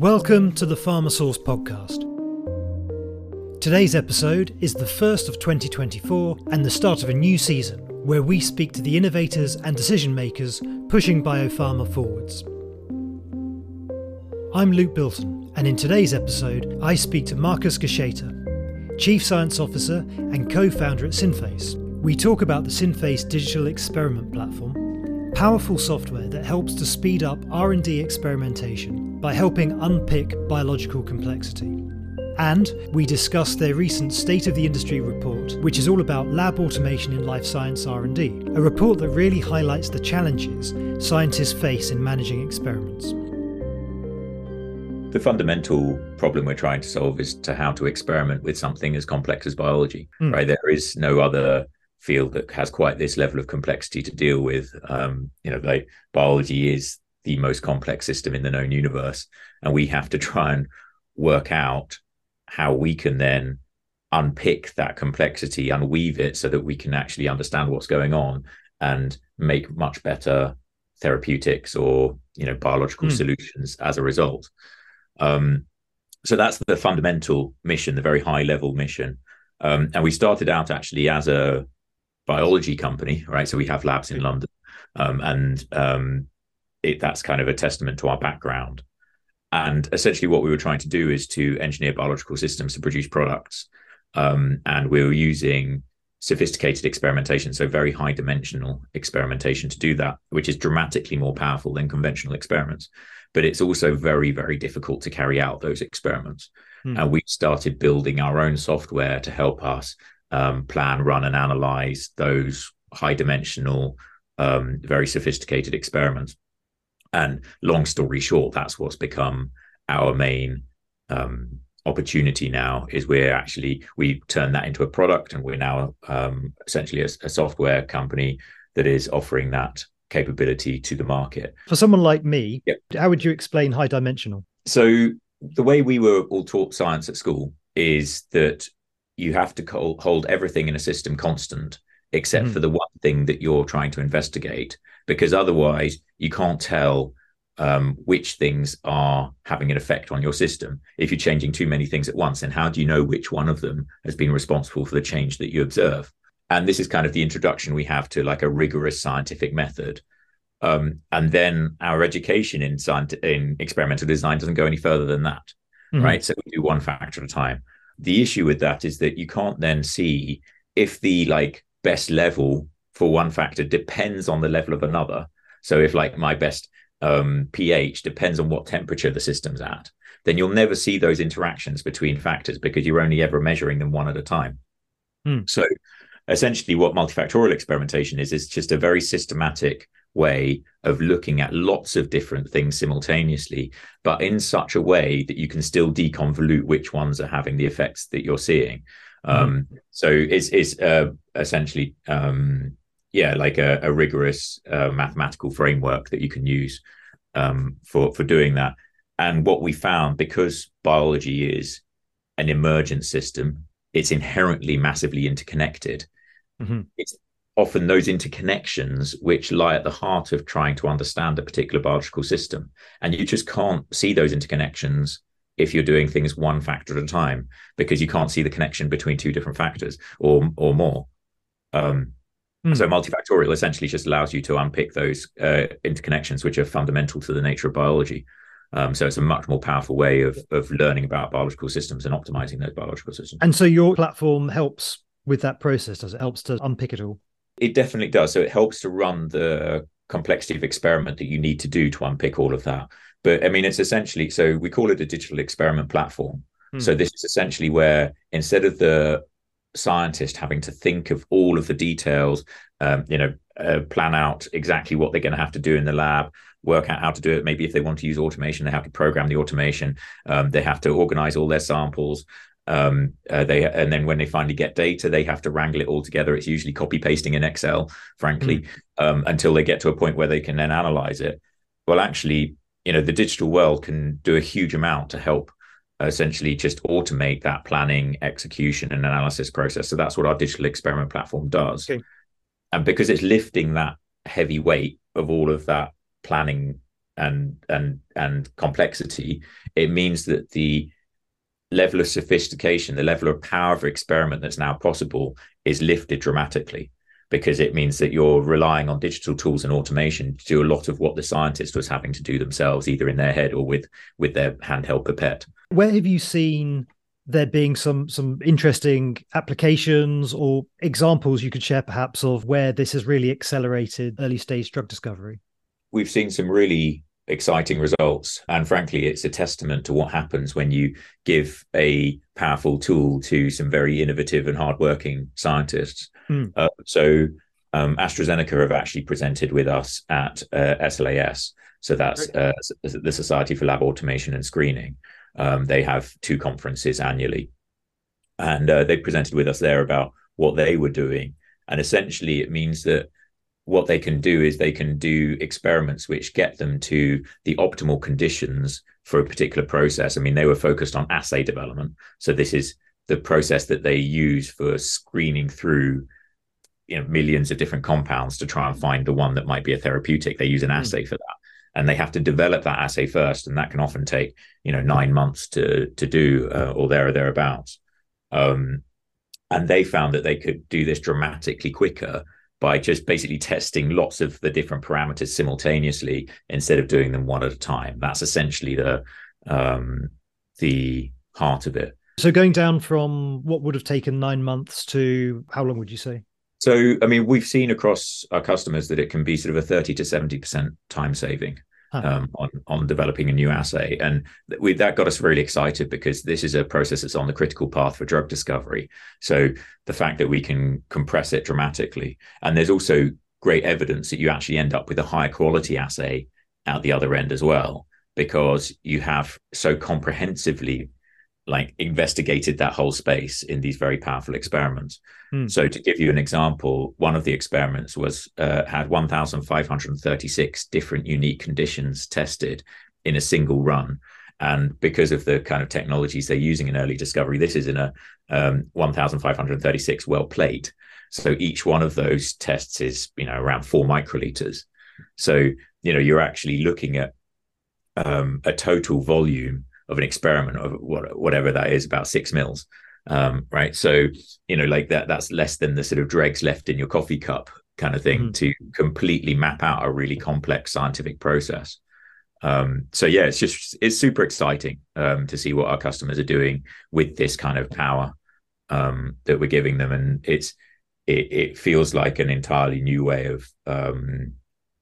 Welcome to the PharmaSource podcast. Today's episode is the first of 2024 and the start of a new season where we speak to the innovators and decision makers pushing biopharma forwards. I'm Luke Bilton, and in today's episode, I speak to Markus Gershater, Chief Science Officer and co founder at Synthace. We talk about the Synthace digital experiment platform, powerful software that helps to speed up R&D experimentation by helping unpick biological complexity. And we discuss their recent State of the Industry report, which is all about lab automation in life science R&D, a report that really highlights the challenges scientists face in managing experiments. The fundamental problem we're trying to solve is to how to experiment with something as complex as biology, mm. right? There is no other field that has quite this level of complexity to deal with. Um, you know, like biology is the most complex system in the known universe, and we have to try and work out how we can then unpick that complexity, unweave it so that we can actually understand what's going on and make much better therapeutics or you know biological mm. solutions as a result. Um, so that's the fundamental mission, the very high level mission. Um, and we started out actually as a biology company, right? So we have labs in London, um, and um, it, that's kind of a testament to our background. And essentially, what we were trying to do is to engineer biological systems to produce products. Um, and we were using sophisticated experimentation, so very high dimensional experimentation to do that, which is dramatically more powerful than conventional experiments. But it's also very, very difficult to carry out those experiments. Hmm. And we started building our own software to help us um, plan, run, and analyze those high dimensional, um, very sophisticated experiments. And long story short, that's what's become our main um, opportunity now is we're actually we turn that into a product and we're now um, essentially a, a, software company that is offering that capability to the market for someone like me yep. how would you explain high dimensional so the way we were all taught science at school is that you have to hold everything in a system constant except mm. for the one thing that you're trying to investigate because otherwise you can't tell um, which things are having an effect on your system. If you're changing too many things at once, and how do you know which one of them has been responsible for the change that you observe? And this is kind of the introduction we have to like a rigorous scientific method. Um, and then our education in science in experimental design doesn't go any further than that, mm-hmm. right? So we do one factor at a time. The issue with that is that you can't then see if the like best level for one factor depends on the level of another. So if like my best um, pH depends on what temperature the system's at, then you'll never see those interactions between factors because you're only ever measuring them one at a time. Hmm. So essentially what multifactorial experimentation is is just a very systematic way of looking at lots of different things simultaneously but in such a way that you can still deconvolute which ones are having the effects that you're seeing mm-hmm. um, so it's, it's uh, essentially um, yeah, like a, a rigorous uh, mathematical framework that you can use um, for for doing that. And what we found, because biology is an emergent system, it's inherently massively interconnected. Mm-hmm. It's often those interconnections which lie at the heart of trying to understand a particular biological system. And you just can't see those interconnections if you're doing things one factor at a time because you can't see the connection between two different factors or or more. Um, Mm. So multifactorial essentially just allows you to unpick those uh, interconnections, which are fundamental to the nature of biology. Um, so it's a much more powerful way of of learning about biological systems and optimizing those biological systems. And so your platform helps with that process, does it? Helps to unpick it all. It definitely does. So it helps to run the complexity of experiment that you need to do to unpick all of that. But I mean, it's essentially so we call it a digital experiment platform. Mm. So this is essentially where instead of the scientist having to think of all of the details, um, you know, uh, plan out exactly what they're going to have to do in the lab, work out how to do it. Maybe if they want to use automation, they have to program the automation. Um, they have to organize all their samples. Um, uh, they and then when they finally get data, they have to wrangle it all together. It's usually copy pasting in Excel, frankly, mm. until they get to a point where they can then analyze it. Well, actually, you know, the digital world can do a huge amount to help essentially just automate that planning, execution, and analysis process. So that's what our digital experiment platform does. Okay. And because it's lifting that heavy weight of all of that planning and and and complexity, it means that the level of sophistication, the level of power of experiment that's now possible is lifted dramatically because it means that you're relying on digital tools and automation to do a lot of what the scientist was having to do themselves, either in their head or with with their handheld pipette. Where have you seen there being some some interesting applications or examples you could share perhaps of where this has really accelerated early stage drug discovery? We've seen some really exciting results. And frankly, it's a testament to what happens when you give a powerful tool to some very innovative and hardworking scientists. Mm. Uh, so, um, AstraZeneca have actually presented with us at uh, SLAS. So that's uh, the Society for Lab Automation and Screening. Um, they have two conferences annually. And uh, they presented with us there about what they were doing. And essentially, it means that what they can do is they can do experiments which get them to the optimal conditions for a particular process. I mean, they were focused on assay development. So this is the process that they use for screening through you know millions of different compounds to try and find the one that might be a therapeutic. They use an mm. assay for that. And they have to develop that assay first, and that can often take, you know, nine months to to do, uh, or there or thereabouts. Um, and they found that they could do this dramatically quicker by just basically testing lots of the different parameters simultaneously instead of doing them one at a time. That's essentially the um, the heart of it. So going down from what would have taken nine months to how long would you say? So I mean, we've seen across our customers that it can be sort of a thirty to seventy percent time saving huh. um, on on developing a new assay, and we, that got us really excited because this is a process that's on the critical path for drug discovery. So the fact that we can compress it dramatically, and there's also great evidence that you actually end up with a higher quality assay at the other end as well because you have so comprehensively like investigated that whole space in these very powerful experiments. Hmm. So to give you an example, one of the experiments was uh, had 1,536 different unique conditions tested in a single run. And because of the kind of technologies they're using in early discovery, this is in a um, 1,536 well plate. So each one of those tests is, you know, around four microliters. So, you know, you're actually looking at um, a total volume of an experiment of what, whatever that is, about six mils. Um, right. So, you know, like that, that's less than the sort of dregs left in your coffee cup kind of thing mm-hmm. to completely map out a really complex scientific process. Um, so yeah, it's just it's super exciting um, to see what our customers are doing with this kind of power um, that we're giving them, and it's it, it, feels like an entirely new way of um,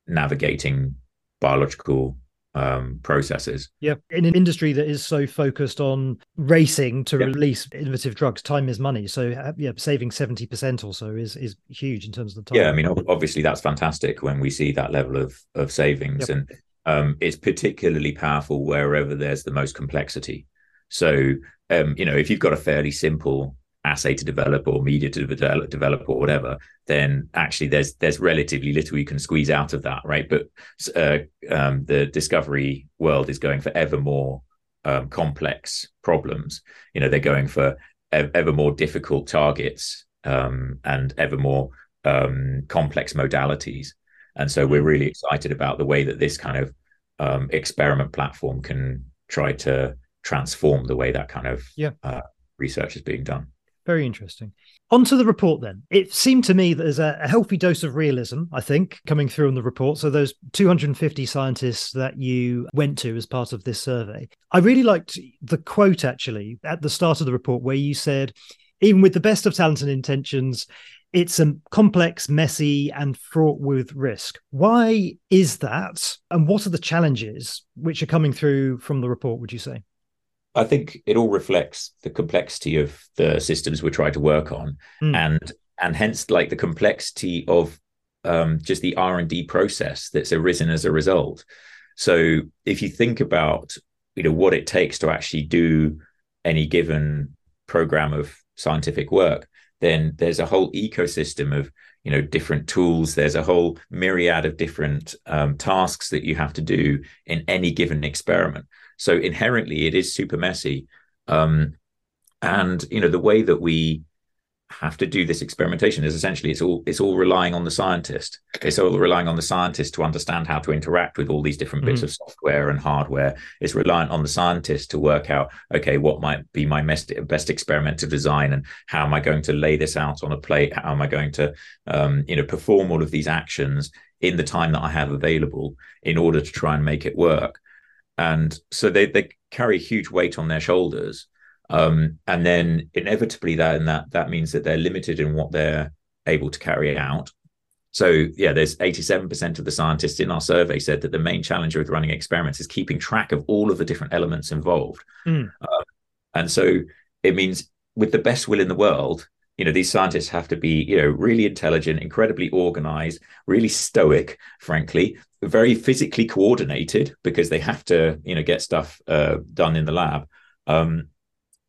navigating biological um, processes. Yeah, in an industry that is so focused on racing to release innovative drugs, time is money. So uh, yeah, saving seventy percent or so is is huge in terms of the time. Yeah, I mean, obviously that's fantastic when we see that level of of savings, yep. and um, it's particularly powerful wherever there's the most complexity. So um, you know, if you've got a fairly simple assay to develop or media to develop, develop or whatever, then actually there's there's relatively little you can squeeze out of that, right? But uh, um, the discovery world is going for ever more um, complex problems. You know, they're going for ever more difficult targets um, and ever more um, complex modalities. And so we're really excited about the way that this kind of um, experiment platform can try to transform the way that kind of yeah. uh, research is being done. Very interesting. On to the report then. It seemed to me that there's a, healthy dose of realism, I think, coming through on the report. So, those 250 scientists that you went to as part of this survey, I really liked the quote actually at the start of the report where you said, even with the best of talent and intentions, it's a complex, messy, and fraught with risk. Why is that? And what are the challenges which are coming through from the report, would you say? I think it all reflects the complexity of the systems we're trying to work on, mm. and and hence like the complexity of um, just the R and D process that's arisen as a result. So if you think about you know what it takes to actually do any given program of scientific work, then there's a whole ecosystem of you know different tools. There's a whole myriad of different um, tasks that you have to do in any given experiment. So inherently, it is super messy. Um, and you know the way that we have to do this experimentation is essentially it's all it's all relying on the scientist. It's all relying on the scientist to understand how to interact with all these different bits mm. of software and hardware. It's reliant on the scientist to work out okay what might be my best, best experimental design and how am i going to lay this out on a plate? How am i going to um, you know perform all of these actions in the time that i have available in order to try and make it work and so they they carry huge weight on their shoulders um, and then inevitably that and that that means that they're limited in what they're able to carry out. So yeah, there's 87% of the scientists in our survey said that the main challenge with running experiments is keeping track of all of the different elements involved. Mm. Uh, and so it means with the best will in the world, you know, these scientists have to be, you know, really intelligent, incredibly organized, really stoic, frankly, very physically coordinated because they have to, you know, get stuff uh, done in the lab. Um,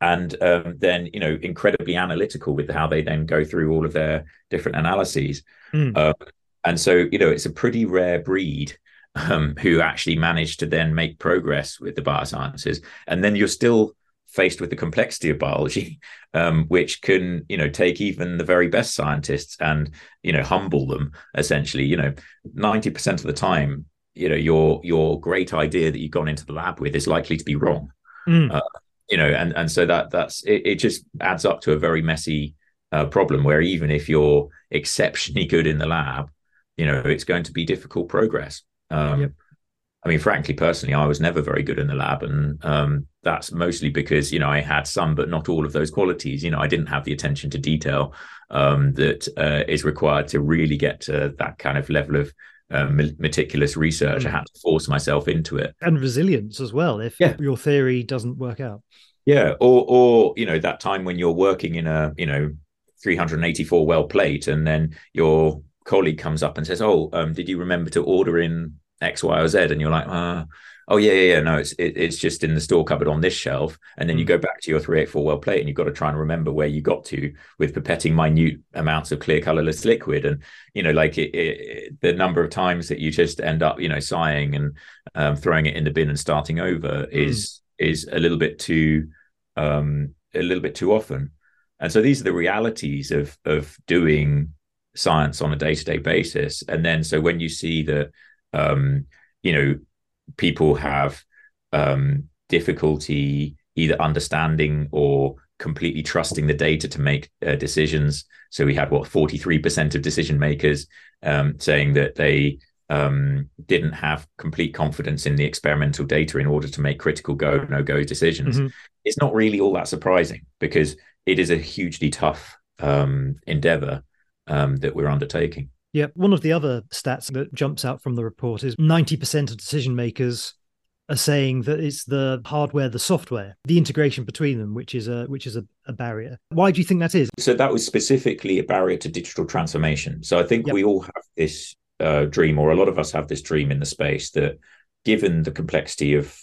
and um, then you know incredibly analytical with how they then go through all of their different analyses mm. uh, and so you know it's a pretty rare breed um, who actually manage to then make progress with the biosciences and then you're still faced with the complexity of biology um, which can you know take even the very best scientists and you know humble them essentially you know 90% of the time you know your your great idea that you've gone into the lab with is likely to be wrong mm. uh, you know, and and so that that's it, it just adds up to a very messy uh, problem where even if you're exceptionally good in the lab, you know, it's going to be difficult progress. Um, yep. I mean, frankly, personally, I was never very good in the lab, and um, that's mostly because you know I had some, but not all of those qualities. You know, I didn't have the attention to detail um, that uh, is required to really get to that kind of level of uh, meticulous research. Mm. I had to force myself into it, and resilience as well. If yeah. your theory doesn't work out, yeah, or or you know that time when you're working in a you know 384 well plate, and then your colleague comes up and says, "Oh, um, did you remember to order in X, Y, or Z?" And you're like, uh, "Oh yeah, yeah, yeah. No, it's it, it's just in the store cupboard on this shelf." And then you mm. go back to your 384 well plate, and you've got to try and remember where you got to with pipetting minute amounts of clear colorless liquid, and you know, like it, it, the number of times that you just end up, you know, sighing and um, throwing it in the bin and starting over mm. is is a little bit too um, a little bit too often. And so these are the realities of of doing science on a day to day basis. And then so when you see that um, you know people have um, difficulty either understanding or completely trusting the data to make uh, decisions. So we had what 43% of decision makers um, saying that they um, didn't have complete confidence in the experimental data in order to make critical go no go decisions. Mm-hmm. It's not really all that surprising because it is a hugely tough um, endeavor um, that we're undertaking. Yeah, one of the other stats that jumps out from the report is 90% of decision makers are saying that it's the hardware, the software, the integration between them, which is a which is a, a barrier. Why do you think that is? So that was specifically a barrier to digital transformation. So I think yep. we all have this uh, dream, or a lot of us have this dream in the space that, given the complexity of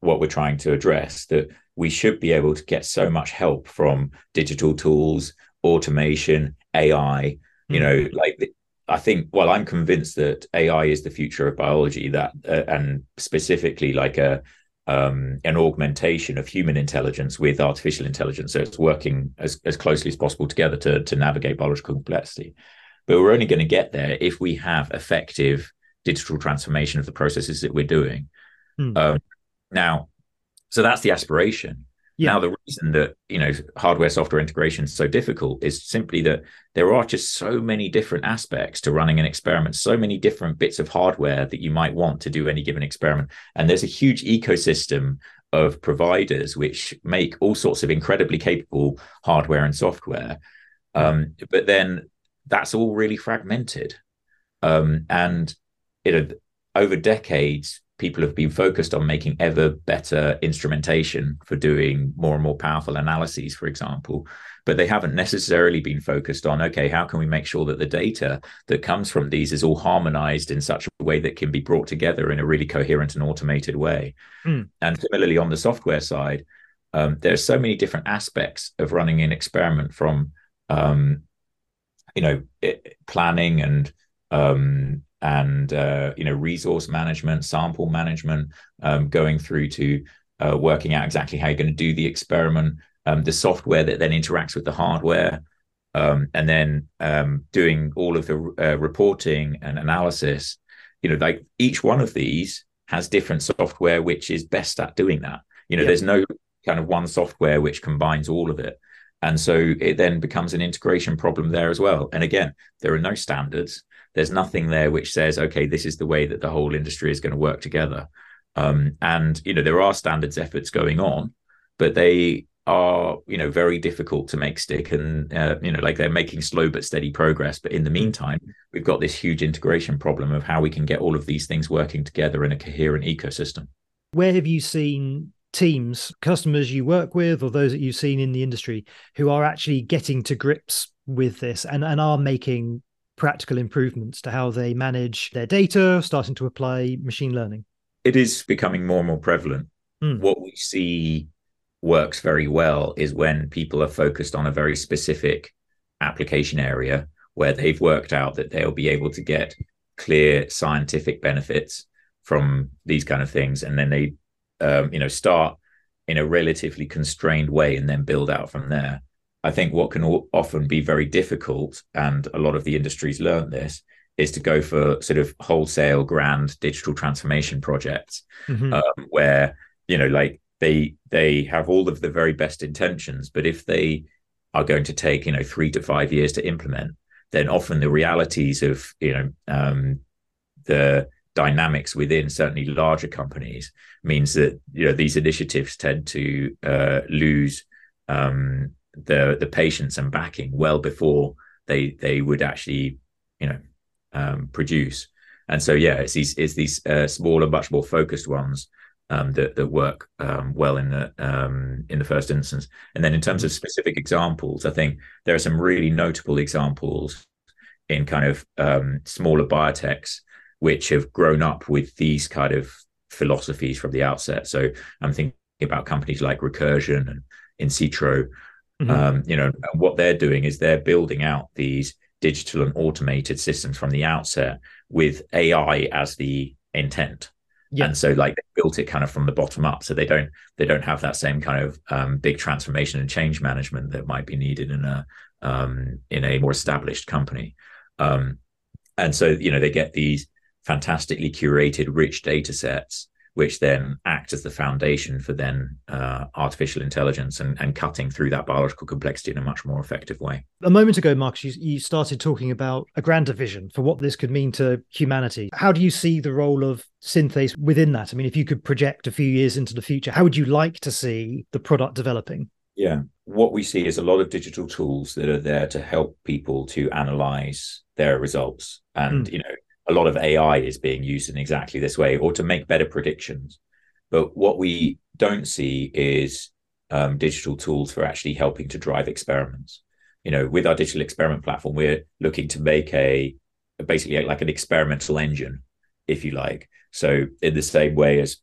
what we're trying to address, that we should be able to get so much help from digital tools, automation, AI. Mm. You know, like I think. Well, I'm convinced that AI is the future of biology. That uh, and specifically like a um, an augmentation of human intelligence with artificial intelligence. So it's working as, as closely as possible together to, to navigate biological complexity. But we're only going to get there if we have effective digital transformation of the processes that we're doing. Hmm. Um, now, so that's the aspiration. Yeah. Now, the reason that you know hardware software integration is so difficult is simply that there are just so many different aspects to running an experiment, so many different bits of hardware that you might want to do any given experiment, and there's a huge ecosystem of providers which make all sorts of incredibly capable hardware and software. Um, but then that's all really fragmented. Um, and you know, over decades, people have been focused on making ever better instrumentation for doing more and more powerful analyses, for example. But they haven't necessarily been focused on, okay, how can we make sure that the data that comes from these is all harmonized in such a way that can be brought together in a really coherent and automated way? Mm. And similarly, on the software side, um, there are so many different aspects of running an experiment from um, you know it, planning and um, and uh, you know resource management, sample management, um, going through to uh, working out exactly how you're going to do the experiment, um, the software that then interacts with the hardware, um, and then um, doing all of the uh, reporting and analysis. You know, like each one of these has different software which is best at doing that. You know, there's no kind of one software which combines all of it. And so it then becomes an integration problem there as well. And again, there are no standards. There's nothing there which says, okay, this is the way that the whole industry is going to work together. Um, and you know, there are standards efforts going on, but they are you know very difficult to make stick and uh, you know like they're making slow but steady progress but in the meantime we've got this huge integration problem of how we can get all of these things working together in a coherent ecosystem where have you seen teams customers you work with or those that you've seen in the industry who are actually getting to grips with this and, and are making practical improvements to how they manage their data starting to apply machine learning? It is becoming more and more prevalent. Mm. what we see works very well is when people are focused on a very specific application area where they've worked out that they'll be able to get clear scientific benefits from these kind of things. And then they um, you know start in a relatively constrained way and then build out from there i think what can often be very difficult and a lot of the industries learn this is to go for sort of wholesale grand digital transformation projects mm-hmm. um, where you know like they they have all of the very best intentions but if they are going to take you know three to five years to implement then often the realities of you know um, the dynamics within certainly larger companies means that you know these initiatives tend to uh, lose um, the the patience and backing well before they they would actually you know um, produce and so yeah it's these it's these uh, smaller much more focused ones um, that that work um, well in the um, in the first instance. And then in terms of specific examples, I think there are some really notable examples in kind of um, smaller biotechs which have grown up with these kind of philosophies from the outset. So I'm thinking about companies like Recursion and Insitro. Mm-hmm. Um, you know, what they're doing is they're building out these digital and automated systems from the outset with AI as the intent yeah. and so like they built it kind of from the bottom up so they don't they don't have that same kind of um, big transformation and change management that might be needed in a um, in a more established company um, and so you know they get these fantastically curated rich data sets which then act as the foundation for then uh, artificial intelligence and, and cutting through that biological complexity in a much more effective way. A moment ago, Markus, you, you started talking about a grander vision for what this could mean to humanity. How do you see the role of Synthace within that? I mean, if you could project a few years into the future, how would you like to see the product developing? Yeah, what we see is a lot of digital tools that are there to help people to analyze their results and, mm. you know, a lot of AI is being used in exactly this way or to make better predictions. But what we don't see is um, digital tools for actually helping to drive experiments. You know, with our digital experiment platform, we're looking to make a basically like an experimental engine, if you like. So in the same way as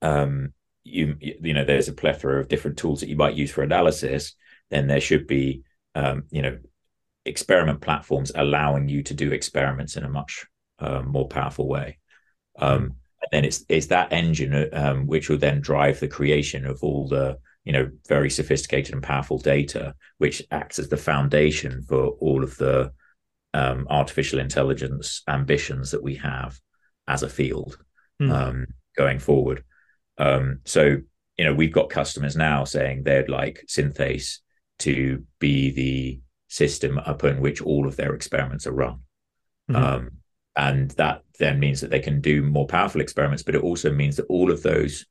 um, you you know, there's a plethora of different tools that you might use for analysis, then there should be um, you know experiment platforms allowing you to do experiments in a much um, more powerful way. Um, and then it's it's that engine um, which will then drive the creation of all the you know very sophisticated and powerful data, which acts as the foundation for all of the um, artificial intelligence ambitions that we have as a field mm. going forward. Um, so you know we've got customers now saying they'd like Synthace to be the system upon which all of their experiments are run. Mm-hmm. Um, and that then means that they can do more powerful experiments but it also means that all of those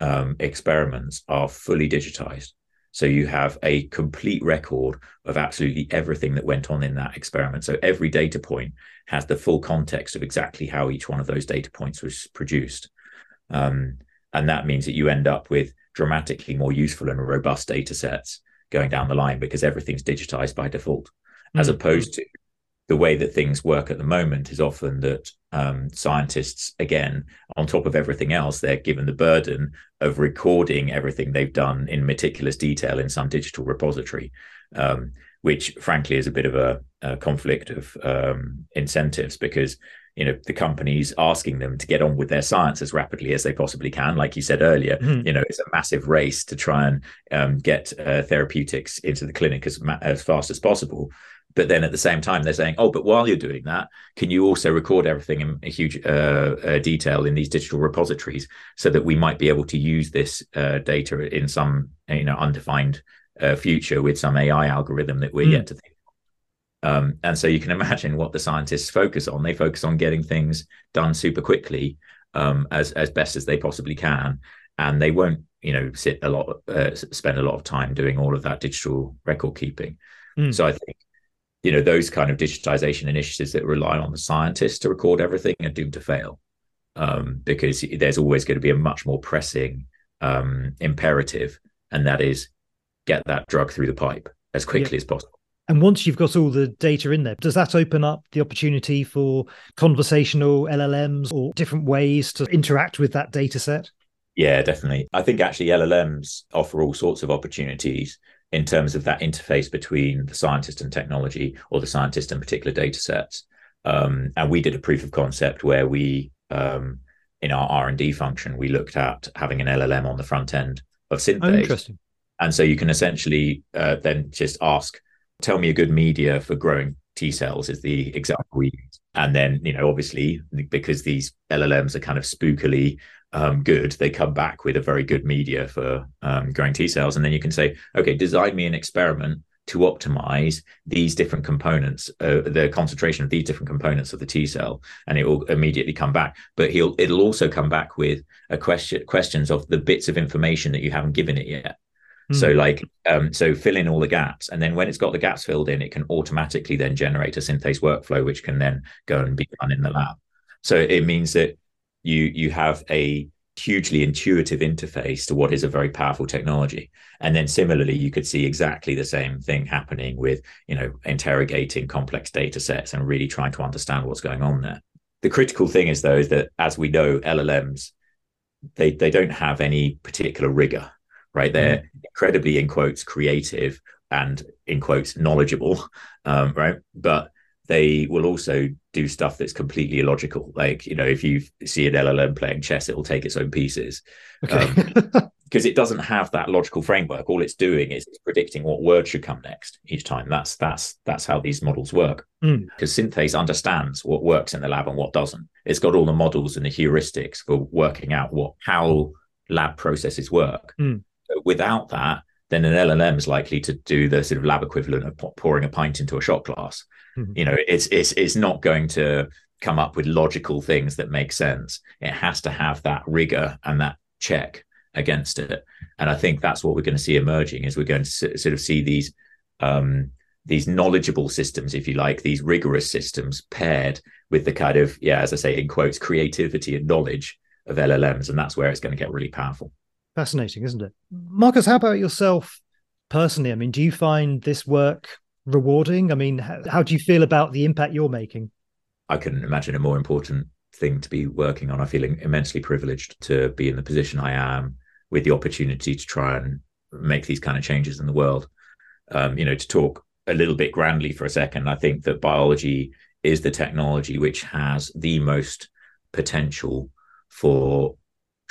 um, experiments are fully digitized. So you have a complete record of absolutely everything that went on in that experiment. So every data point has the full context of exactly how each one of those data points was produced. Um, and that means that you end up with dramatically more useful and robust data sets going down the line because everything's digitized by default mm-hmm. as opposed to the way that things work at the moment is often that um, scientists, again, on top of everything else, they're given the burden of recording everything they've done in meticulous detail in some digital repository, um, which frankly is a bit of a, a conflict of um, incentives because you know the companies asking them to get on with their science as rapidly as they possibly can like you said earlier mm-hmm. you know it's a massive race to try and um, get uh, therapeutics into the clinic as, as fast as possible but then at the same time they're saying oh but while you're doing that can you also record everything in a huge uh, uh, detail in these digital repositories so that we might be able to use this uh, data in some you know undefined uh, future with some ai algorithm that we're mm. yet to think um, and so you can imagine what the scientists focus on they focus on getting things done super quickly um, as as best as they possibly can and they won't you know sit a lot uh, spend a lot of time doing all of that digital record keeping mm. so i think you know those kind of digitization initiatives that rely on the scientists to record everything are doomed to fail um, because there's always going to be a much more pressing um, imperative and that is get that drug through the pipe as quickly as possible and once you've got all the data in there, does that open up the opportunity for conversational LLMs or different ways to interact with that data set? Yeah, definitely. I think actually LLMs offer all sorts of opportunities in terms of that interface between the scientist and technology or the scientist and particular data sets. Um, and we did a proof of concept where we, um, in our R&D function, we looked at having an LLM on the front end of Synthace. Oh, interesting. And so you can essentially uh, then just ask, tell me a good media for growing T cells is the example we use. And then, you know, obviously, because these LLMs are kind of spookily um, good, they come back with a very good media for um, growing T cells. And then you can say, okay, design me an experiment to optimize these different components, uh, the concentration of these different components of the T cell, and it will immediately come back. But he'll it'll also come back with a question questions of the bits of information that you haven't given it yet. Mm. So like um, so fill in all the gaps, and then when it's got the gaps filled in, it can automatically then generate a Synthace workflow, which can then go and be done in the lab. So it means that you you have a hugely intuitive interface to what is a very powerful technology and then similarly you could see exactly the same thing happening with you know interrogating complex data sets and really trying to understand what's going on there the critical thing is though is that as we know llms they they don't have any particular rigor right they're mm. incredibly in quotes creative and in quotes knowledgeable um, right but they will also do stuff that's completely illogical. Like, you know, if you see an LLM playing chess, it will take its own pieces. Okay. Um, because it doesn't have that logical framework. All it's doing is it's predicting what word should come next each time. That's that's that's how these models work. Mm. Because Synthace understands what works in the lab and what doesn't. It's got all the models and the heuristics for working out what how lab processes work. Mm. Without that, then an LLM is likely to do the sort of lab equivalent of pouring a pint into a shot glass. Mm-hmm. You know, it's it's it's not going to come up with logical things that make sense. It has to have that rigor and that check against it. And I think that's what we're going to see emerging is we're going to sort of see these um, these knowledgeable systems, if you like, these rigorous systems paired with the kind of yeah, as I say in quotes, creativity and knowledge of LLMs, and that's where it's going to get really powerful. Fascinating, isn't it? Markus, how about yourself personally? I mean, do you find this work rewarding? I mean, how, how do you feel about the impact you're making? I couldn't imagine a more important thing to be working on. I feel immensely privileged to be in the position I am with the opportunity to try and make these kind of changes in the world. Um, you know, to talk a little bit grandly for a second, I think that biology is the technology which has the most potential for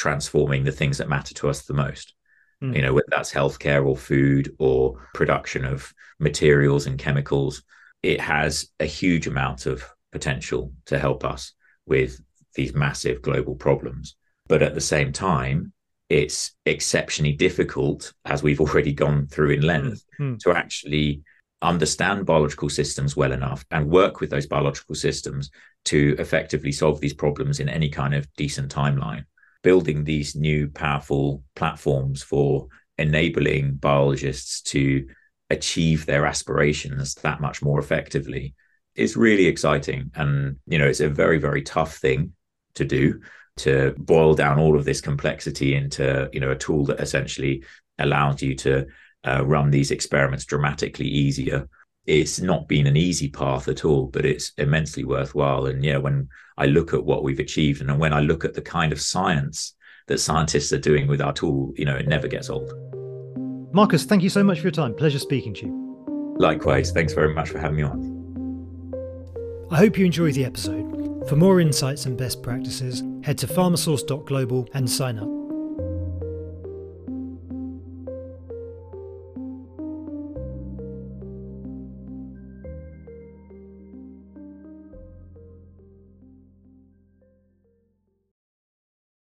transforming the things that matter to us the most. Mm. You know, whether that's healthcare or food or production of materials and chemicals, it has a huge amount of potential to help us with these massive global problems. But at the same time, it's exceptionally difficult, as we've already gone through in length, mm. to actually understand biological systems well enough and work with those biological systems to effectively solve these problems in any kind of decent timeline building these new powerful platforms for enabling biologists to achieve their aspirations that much more effectively is really exciting. And you know it's a very very tough thing to do to boil down all of this complexity into you know a tool that essentially allows you to uh, run these experiments dramatically easier it's not been an easy path at all, but it's immensely worthwhile. And yeah, when I look at what we've achieved and when I look at the kind of science that scientists are doing with our tool, you know, it never gets old. Markus, thank you so much for your time. Pleasure speaking to you. Likewise. Thanks very much for having me on. I hope you enjoyed the episode. For more insights and best practices, head to pharmasource.global and sign up.